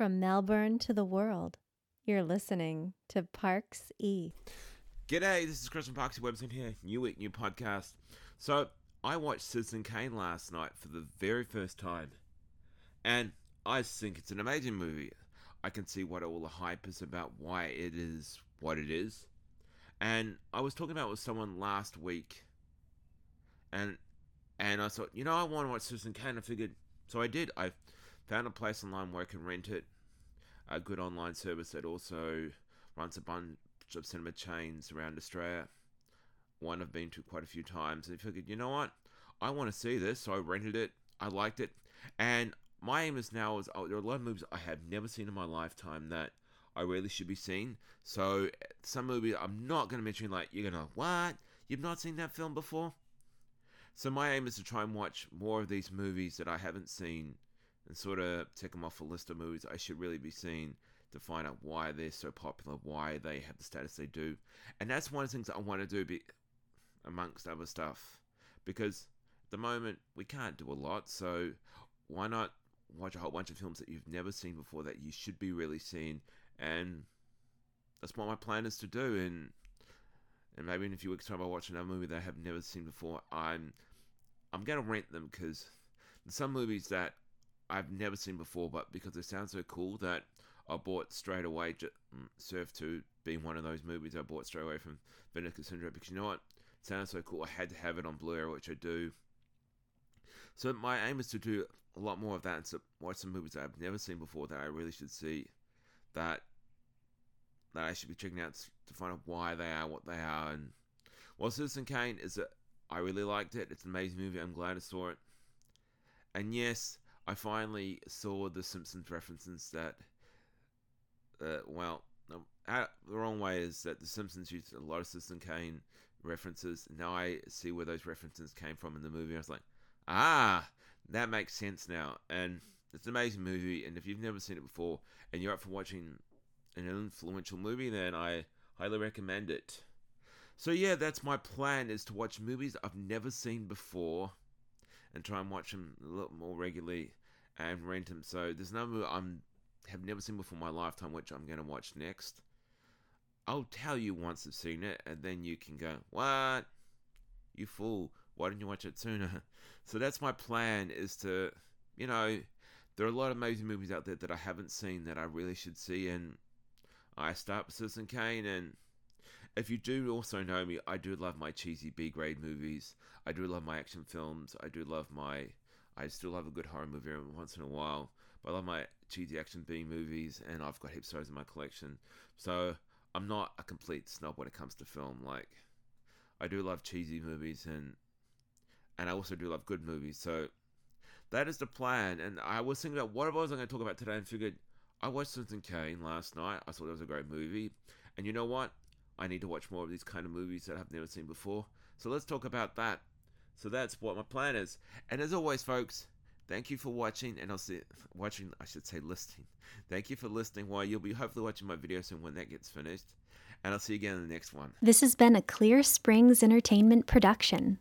From Melbourne to the world, you're listening to Parks E. G'day, this is Chris from Parksy Webson here. New week, new podcast. So, I watched Citizen Kane last night for the very first time. And I think it's an amazing movie. I can see what all the hype is about, why it is what it is. And I was talking about it with someone last week. And and I thought, you know, I want to watch Citizen Kane. I figured, so I did. I Found a place online where I can rent it. A good online service that also runs a bunch of cinema chains around Australia. One I've been to quite a few times. And I figured, you know what? I want to see this. So I rented it. I liked it. And my aim is now is oh, there are a lot of movies I have never seen in my lifetime that I really should be seeing. So some movies I'm not going to mention like you're going to what? You've not seen that film before? So my aim is to try and watch more of these movies that I haven't seen and sort of tick them off a list of movies I should really be seeing to find out why they're so popular, why they have the status they do. And that's one of the things I want to do, be, amongst other stuff. Because at the moment, we can't do a lot, so why not watch a whole bunch of films that you've never seen before that you should be really seeing? And that's what my plan is to do. And and maybe in a few weeks' time, I'll watch another movie that I have never seen before. I'm I'm gonna rent them because some movies that I've never seen before, but because it sounds so cool that I bought straight away. Mm, Surf 2 being one of those movies I bought straight away from Vinegar Syndrome because you know what? It sounds so cool. I had to have it on Blu-ray, which I do. So my aim is to do a lot more of that and to watch some movies I've never seen before that I really should see. That that I should be checking out to find out why they are what they are. And well, Citizen Kane is a I really liked it. It's an amazing movie. I'm glad I saw it. And yes, I finally saw the Simpsons references that, uh, well, um, the wrong way is that the Simpsons used a lot of Citizen Kane references. Now I see where those references came from in the movie. I was like, ah, that makes sense now. And it's an amazing movie. And if you've never seen it before and you're up for watching an influential movie, then I highly recommend it. So yeah, that's my plan is to watch movies I've never seen before and try and watch them a little more regularly and rent them. So there's no I'm have never seen before in my lifetime, which I'm going to watch next. I'll tell you once I've seen it, and then you can go, "What? You fool! Why didn't you watch it sooner?" So that's my plan: is to, you know, there are a lot of amazing movies out there that I haven't seen that I really should see, and I start with Citizen Kane. And if you do also know me, I do love my cheesy B grade movies. I do love my action films. I do love my I still love a good horror movie every once in a while. But I love my cheesy action B movies, and I've got heaps of those in my collection. So I'm not a complete snob when it comes to film. Like I do love cheesy movies, and and I also do love good movies. So that is the plan. And I was thinking about what I was going to talk about today, and figured I watched Citizen Kane last night. I thought it was a great movie, and you know what? I need to watch more of these kind of movies that I've never seen before. So let's talk about that. So that's what my plan is. And as always, folks, thank you for watching, and I'll see watching. I should say listening. Thank you for listening. While you'll be hopefully watching my video soon when that gets finished, and I'll see you again in the next one. This has been a Clear Springs Entertainment production.